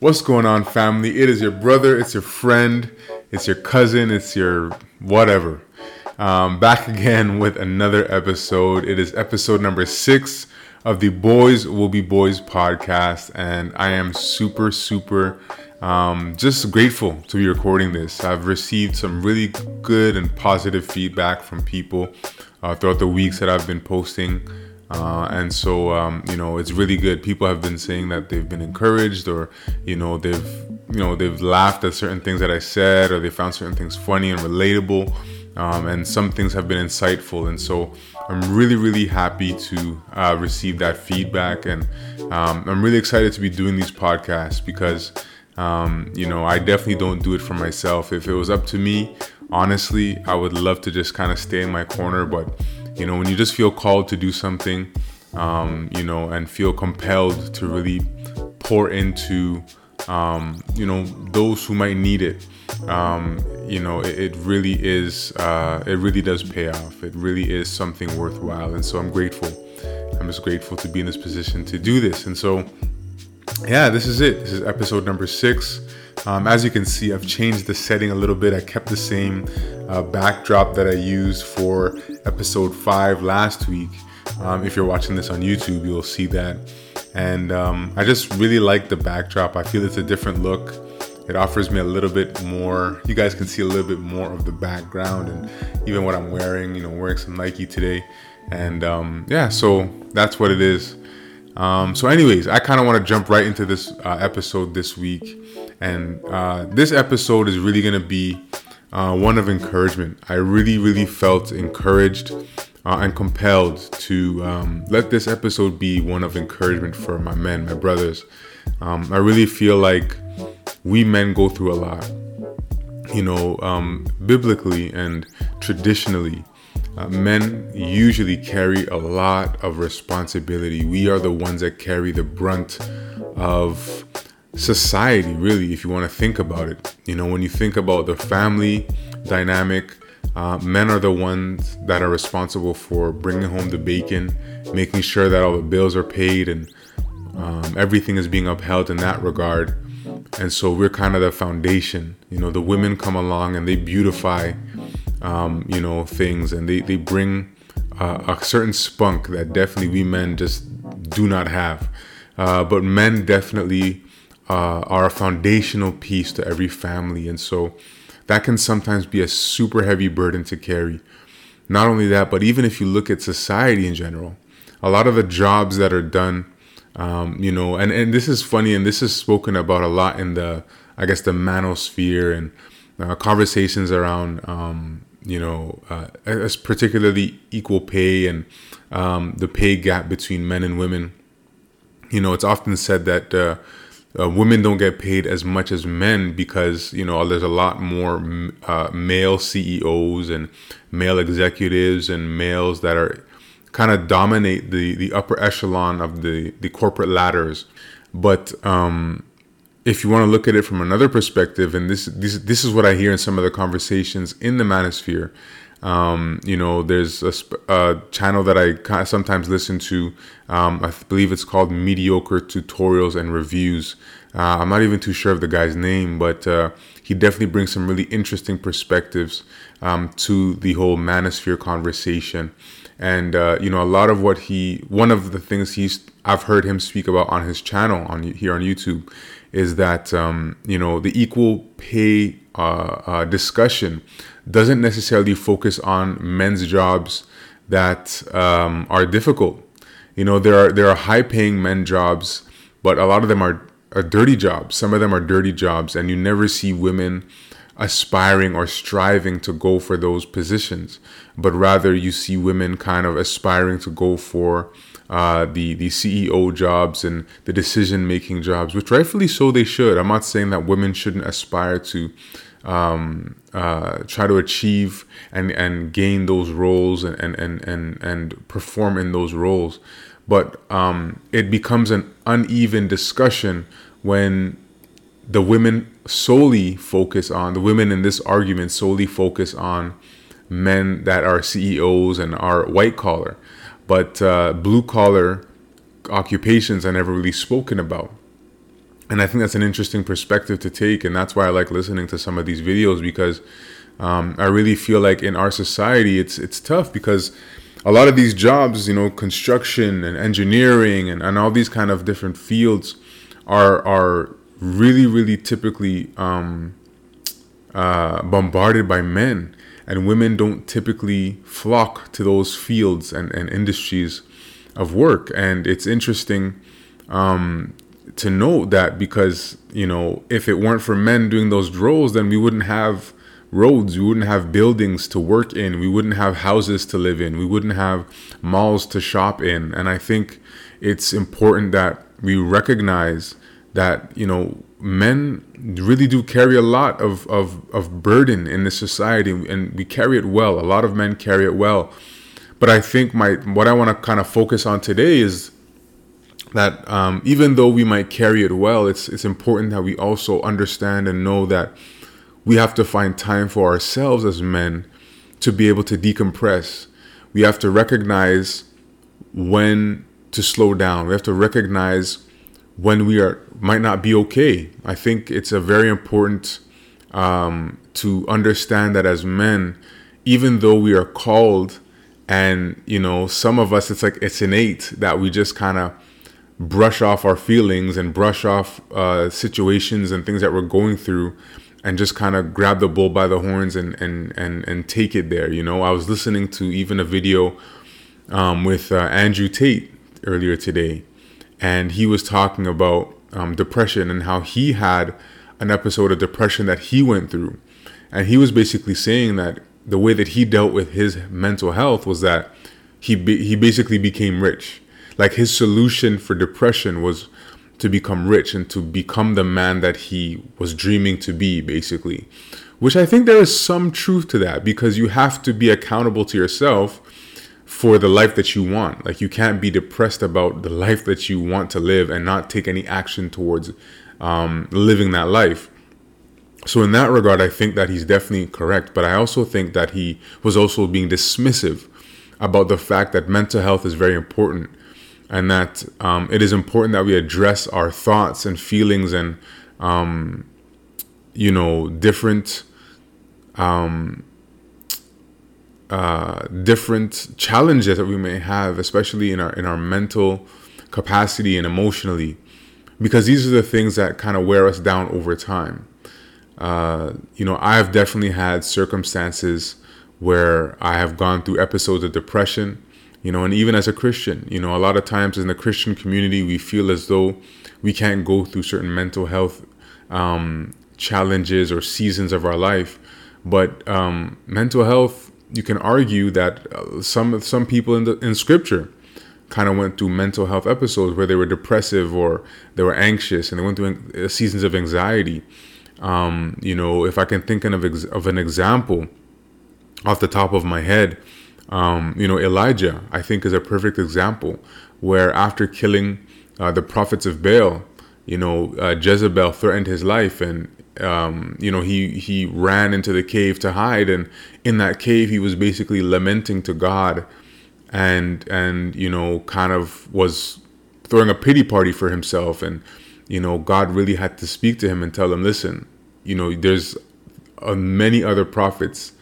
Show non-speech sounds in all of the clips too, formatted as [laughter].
What's going on, family? It is your brother, it's your friend, it's your cousin, it's your whatever. Um, back [laughs] again with another episode. It is episode number six of the Boys Will Be Boys podcast, and I am super, super um, just grateful to be recording this. I've received some really good and positive feedback from people uh, throughout the weeks that I've been posting. Uh, and so, um, you know, it's really good. People have been saying that they've been encouraged, or you know, they've you know they've laughed at certain things that I said, or they found certain things funny and relatable, um, and some things have been insightful. And so, I'm really, really happy to uh, receive that feedback, and um, I'm really excited to be doing these podcasts because. Um, you know, I definitely don't do it for myself. If it was up to me, honestly, I would love to just kind of stay in my corner, but you know, when you just feel called to do something, um, you know, and feel compelled to really pour into, um, you know, those who might need it, um, you know, it, it really is, uh, it really does pay off. It really is something worthwhile. And so I'm grateful. I'm just grateful to be in this position to do this. And so, yeah, this is it. This is episode number six. Um, as you can see, I've changed the setting a little bit. I kept the same uh, backdrop that I used for episode five last week. Um, if you're watching this on YouTube, you'll see that. And um, I just really like the backdrop. I feel it's a different look. It offers me a little bit more. You guys can see a little bit more of the background and even what I'm wearing. You know, wearing some Nike today. And um, yeah, so that's what it is. Um, so, anyways, I kind of want to jump right into this uh, episode this week. And uh, this episode is really going to be uh, one of encouragement. I really, really felt encouraged uh, and compelled to um, let this episode be one of encouragement for my men, my brothers. Um, I really feel like we men go through a lot. You know, um, biblically and traditionally, uh, men usually carry a lot of responsibility. We are the ones that carry the brunt of society, really, if you want to think about it. You know, when you think about the family dynamic, uh, men are the ones that are responsible for bringing home the bacon, making sure that all the bills are paid, and um, everything is being upheld in that regard. And so we're kind of the foundation. You know, the women come along and they beautify, um, you know, things, and they they bring uh, a certain spunk that definitely we men just do not have. Uh, but men definitely uh, are a foundational piece to every family. And so that can sometimes be a super heavy burden to carry. Not only that, but even if you look at society in general, a lot of the jobs that are done, um, you know, and, and this is funny, and this is spoken about a lot in the, I guess, the manosphere and uh, conversations around, um, you know, uh, as particularly equal pay and um, the pay gap between men and women. You know, it's often said that uh, uh, women don't get paid as much as men because you know there's a lot more uh, male CEOs and male executives and males that are kind of dominate the the upper echelon of the the corporate ladders. But um, if you want to look at it from another perspective, and this this this is what I hear in some of the conversations in the manosphere, um, you know, there's a, a, channel that I sometimes listen to. Um, I believe it's called Mediocre Tutorials and Reviews. Uh, I'm not even too sure of the guy's name, but uh, he definitely brings some really interesting perspectives um, to the whole manosphere conversation. And uh, you know, a lot of what he, one of the things he's, I've heard him speak about on his channel on here on YouTube, is that um, you know the equal pay uh, uh, discussion doesn't necessarily focus on men's jobs that um, are difficult. You know, there are there are high paying men jobs, but a lot of them are, are dirty jobs. Some of them are dirty jobs, and you never see women aspiring or striving to go for those positions, but rather you see women kind of aspiring to go for uh, the the CEO jobs and the decision making jobs, which rightfully so they should. I'm not saying that women shouldn't aspire to um, uh, try to achieve and, and gain those roles and, and, and, and, and perform in those roles. But um, it becomes an uneven discussion when the women solely focus on, the women in this argument solely focus on men that are CEOs and are white collar. But uh, blue collar occupations are never really spoken about. And I think that's an interesting perspective to take, and that's why I like listening to some of these videos because um, I really feel like in our society it's it's tough because a lot of these jobs, you know, construction and engineering and, and all these kind of different fields are are really really typically um, uh, bombarded by men, and women don't typically flock to those fields and, and industries of work. And it's interesting um, to note that because you know if it weren't for men doing those roles, then we wouldn't have roads, we wouldn't have buildings to work in, we wouldn't have houses to live in, we wouldn't have malls to shop in. And I think it's important that we recognize that you know men really do carry a lot of, of, of burden in this society and we carry it well. A lot of men carry it well. But i think my what i want to kind of focus on today is that um, even though we might carry it well it's it's important that we also understand and know that we have to find time for ourselves as men to be able to decompress. We have to recognize when to slow down. We have to recognize when we are might not be okay. I think it's a very important um, to understand that as men, even though we are called, and you know, some of us, it's like it's innate that we just kind of brush off our feelings and brush off uh, situations and things that we're going through and just kind of grab the bull by the horns and, and, and, and take it there. You know, I was listening to even a video um, with uh, Andrew Tate earlier today, and he was talking about um, depression and how he had an episode of depression that he went through. And he was basically saying that the way that he dealt with his mental health was that he be, he basically became rich. Like his solution for depression was to become rich and to become the man that he was dreaming to be basically. Which I think there is some truth to that because you have to be accountable to yourself for the life that you want. Like you can't be depressed about the life that you want to live and not take any action towards um, living that life. So in that regard, I think that he's definitely correct. But I also think that he was also being dismissive about the fact that mental health is very important and that um, it is important that we address our thoughts and feelings and um, you know different um, uh, different challenges that we may have, especially in our in our mental capacity and emotionally, because these are the things that kind of wear us down over time. Uh, you know, I have definitely had circumstances where I have gone through episodes of depression. You know, and even as a Christian, you know, a lot of times in the Christian community, we feel as though we can't go through certain mental health um, challenges or seasons of our life. But um, mental health you can argue that uh, some some people in the in scripture kind of went through mental health episodes where they were depressive or they were anxious and they went through uh, seasons of anxiety. Um, you know, if I can think of ex- of an example off the top of my head, um, you know, Elijah I think is a perfect example where after killing uh, the prophets of Baal, you know, uh, Jezebel threatened his life and um, you know, he he ran into the cave to hide, and in that cave, he was basically lamenting to God, and and you know, kind of was throwing a pity party for himself, and you know, God really had to speak to him and tell him, listen, you know, there's uh, many other prophets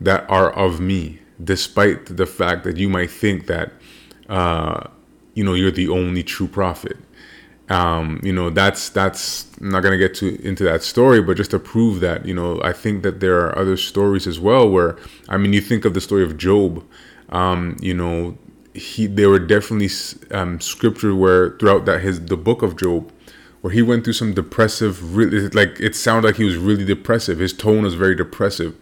that are of me, despite the fact that you might think that, uh, you know, you're the only true prophet um, you know that's that's I'm not gonna get to into that story, but just to prove that you know I think that there are other stories as well where I mean you think of the story of Job, um, you know he there were definitely um, scripture where throughout that his the book of Job where he went through some depressive really like it sounded like he was really depressive. His tone was very depressive.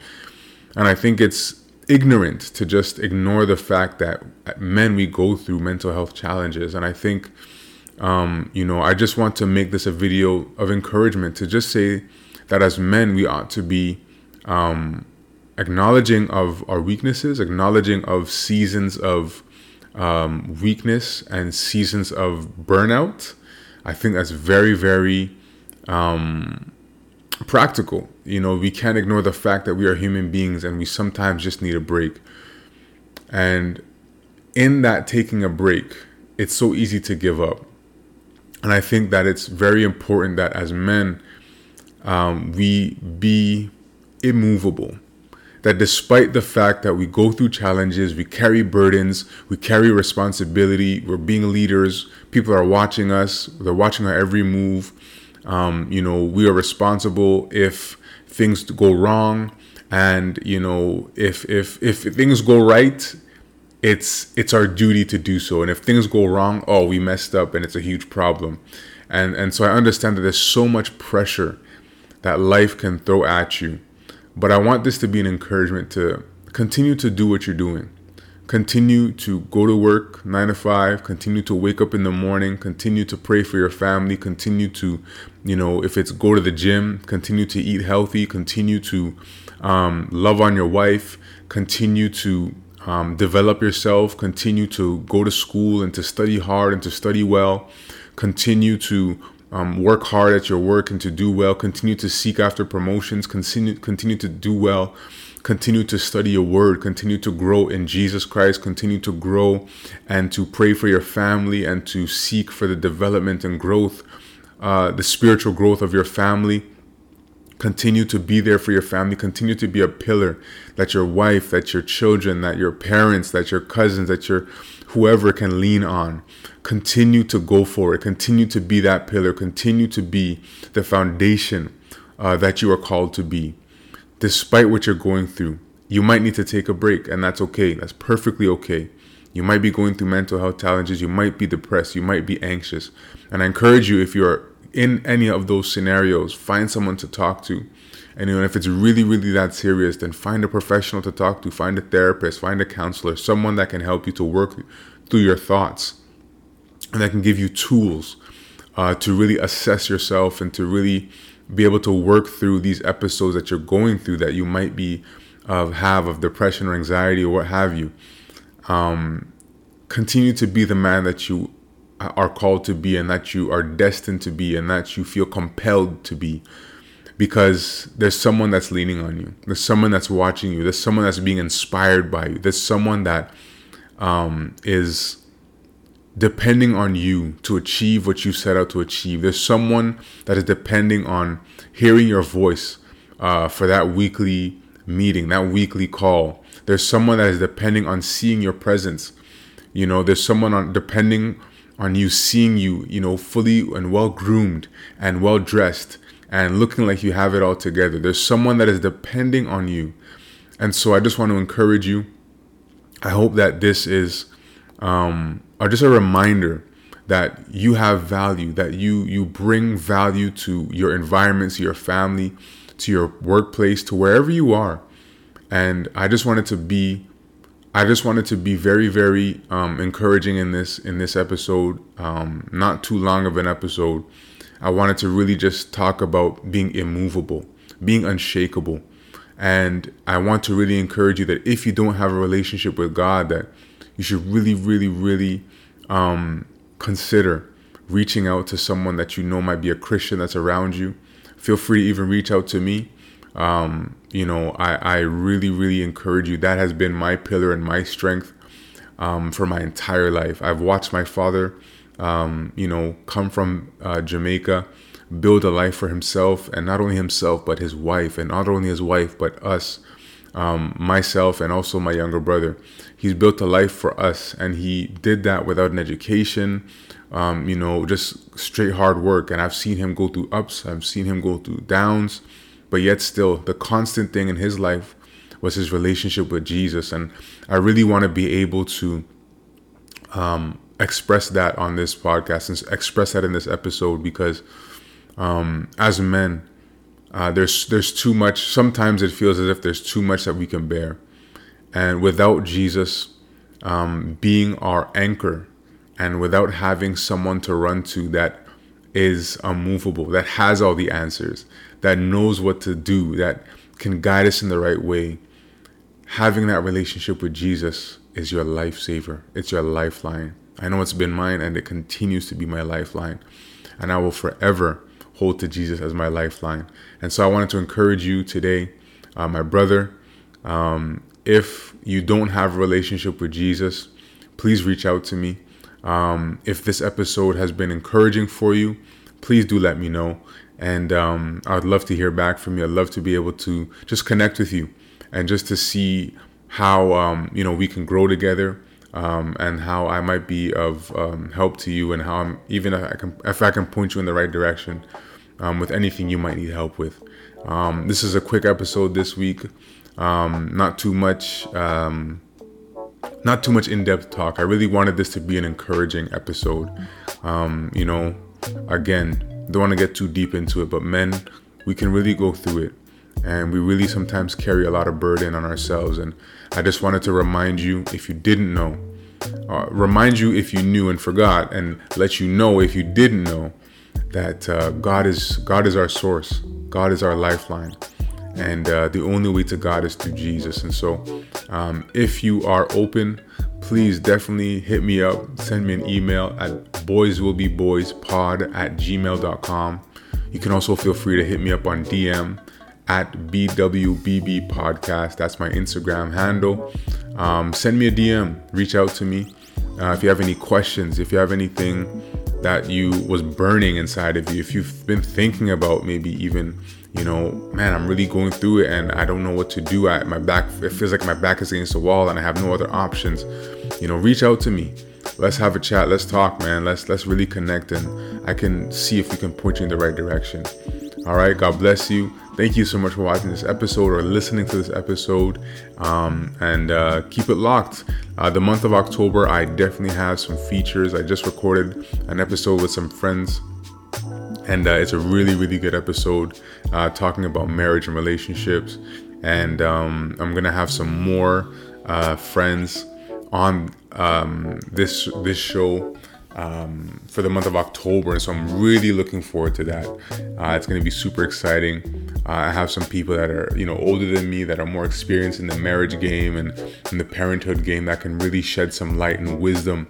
And I think it's ignorant to just ignore the fact that men we go through mental health challenges. And I think um, you know, I just want to make this a video of encouragement to just say that as men, we ought to be um, acknowledging of our weaknesses, acknowledging of seasons of um, weakness and seasons of burnout. I think that's very, very um, practical. You know, we can't ignore the fact that we are human beings and we sometimes just need a break. And in that taking a break, it's so easy to give up. And I think that it's very important that as men, um, we be immovable. That despite the fact that we go through challenges, we carry burdens, we carry responsibility, we're being leaders, people are watching us, they're watching our every move. Um, you know, we are responsible if things go wrong, and you know, if if if things go right, it's it's our duty to do so. And if things go wrong, oh, we messed up, and it's a huge problem. And and so I understand that there's so much pressure that life can throw at you. But I want this to be an encouragement to continue to do what you're doing. Continue to go to work nine to five, continue to wake up in the morning, continue to pray for your family, continue to, you know, if it's go to the gym, continue to eat healthy, continue to um, love on your wife, continue to um, develop yourself, continue to go to school and to study hard and to study well, continue to um, work hard at your work and to do well. Continue to seek after promotions. Continue continue to do well. Continue to study your word. Continue to grow in Jesus Christ. Continue to grow and to pray for your family and to seek for the development and growth, uh, the spiritual growth of your family. Continue to be there for your family. Continue to be a pillar that your wife, that your children, that your parents, that your cousins, that your whoever can lean on. Continue to go for it. Continue to be that pillar. Continue to be the foundation uh, that you are called to be. Despite what you're going through, you might need to take a break, and that's okay. That's perfectly okay. You might be going through mental health challenges. You might be depressed. You might be anxious. And I encourage you, if you're in any of those scenarios, find someone to talk to. And you know, if it's really, really that serious, then find a professional to talk to, find a therapist, find a counselor, someone that can help you to work through your thoughts and that can give you tools uh, to really assess yourself and to really be able to work through these episodes that you're going through that you might be uh, have of depression or anxiety or what have you. Um, continue to be the man that you are called to be and that you are destined to be and that you feel compelled to be because there's someone that's leaning on you there's someone that's watching you there's someone that's being inspired by you there's someone that um, is depending on you to achieve what you set out to achieve. There's someone that is depending on hearing your voice uh, for that weekly meeting, that weekly call. There's someone that is depending on seeing your presence. You know, there's someone on depending on you seeing you, you know, fully and well groomed and well dressed and looking like you have it all together. There's someone that is depending on you. And so I just want to encourage you. I hope that this is um, are just a reminder that you have value, that you you bring value to your environment, to your family, to your workplace, to wherever you are. And I just wanted to be I just wanted to be very, very um, encouraging in this in this episode. Um, not too long of an episode. I wanted to really just talk about being immovable, being unshakable, and I want to really encourage you that if you don't have a relationship with God, that you should really, really, really um, consider reaching out to someone that you know might be a Christian that's around you. Feel free to even reach out to me. Um, you know, I, I really, really encourage you. That has been my pillar and my strength um, for my entire life. I've watched my father, um, you know, come from uh, Jamaica, build a life for himself, and not only himself, but his wife, and not only his wife, but us um, myself and also my younger brother. He's built a life for us, and he did that without an education, um, you know, just straight hard work. And I've seen him go through ups, I've seen him go through downs, but yet still, the constant thing in his life was his relationship with Jesus. And I really want to be able to um, express that on this podcast and express that in this episode because um, as men, uh, there's there's too much. Sometimes it feels as if there's too much that we can bear, and without Jesus um, being our anchor, and without having someone to run to that is unmovable, that has all the answers, that knows what to do, that can guide us in the right way, having that relationship with Jesus is your lifesaver. It's your lifeline. I know it's been mine, and it continues to be my lifeline, and I will forever hold to Jesus as my lifeline. And so I wanted to encourage you today, uh, my brother. Um, if you don't have a relationship with Jesus, please reach out to me. Um, if this episode has been encouraging for you, please do let me know. And um, I'd love to hear back from you. I'd love to be able to just connect with you and just to see how um, you know we can grow together um, and how I might be of um, help to you and how I'm even if I can if I can point you in the right direction um, with anything you might need help with. Um, this is a quick episode this week. Um, not too much not too much in-depth talk. I really wanted this to be an encouraging episode. you know, again, don't want to get too deep into it, but men, we can really go through it. And we really sometimes carry a lot of burden on ourselves. And I just wanted to remind you, if you didn't know, uh, remind you if you knew and forgot, and let you know if you didn't know that uh, God is God is our source. God is our lifeline, and uh, the only way to God is through Jesus. And so, um, if you are open please definitely hit me up. Send me an email at boyswillbeboyspod at gmail.com. You can also feel free to hit me up on DM at BWBB Podcast. That's my Instagram handle. Um, send me a DM, reach out to me. Uh, if you have any questions, if you have anything that you was burning inside of you, if you've been thinking about maybe even you know, man, I'm really going through it and I don't know what to do. I, my back, it feels like my back is against the wall and I have no other options. You know, reach out to me. Let's have a chat. Let's talk, man. Let's let's really connect and I can see if we can point you in the right direction. All right. God bless you. Thank you so much for watching this episode or listening to this episode. Um, and uh, keep it locked. Uh, the month of October, I definitely have some features. I just recorded an episode with some friends and uh, it's a really really good episode uh, talking about marriage and relationships and um, i'm gonna have some more uh, friends on um, this this show um, for the month of October, and so I'm really looking forward to that. Uh, it's going to be super exciting. Uh, I have some people that are you know older than me that are more experienced in the marriage game and in the parenthood game that can really shed some light and wisdom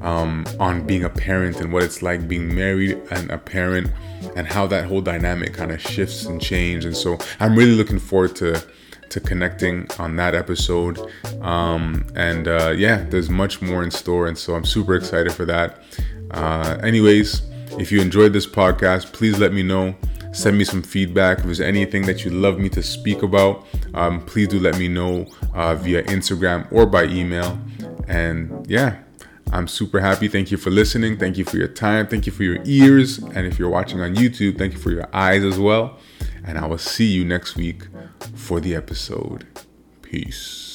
um, on being a parent and what it's like being married and a parent and how that whole dynamic kind of shifts and changes. And so I'm really looking forward to to connecting on that episode. Um, and uh, yeah, there's much more in store, and so I'm super excited for that. Uh, anyways, if you enjoyed this podcast, please let me know. Send me some feedback. If there's anything that you'd love me to speak about, um, please do let me know uh, via Instagram or by email. And yeah, I'm super happy. Thank you for listening. Thank you for your time. Thank you for your ears. And if you're watching on YouTube, thank you for your eyes as well. And I will see you next week for the episode. Peace.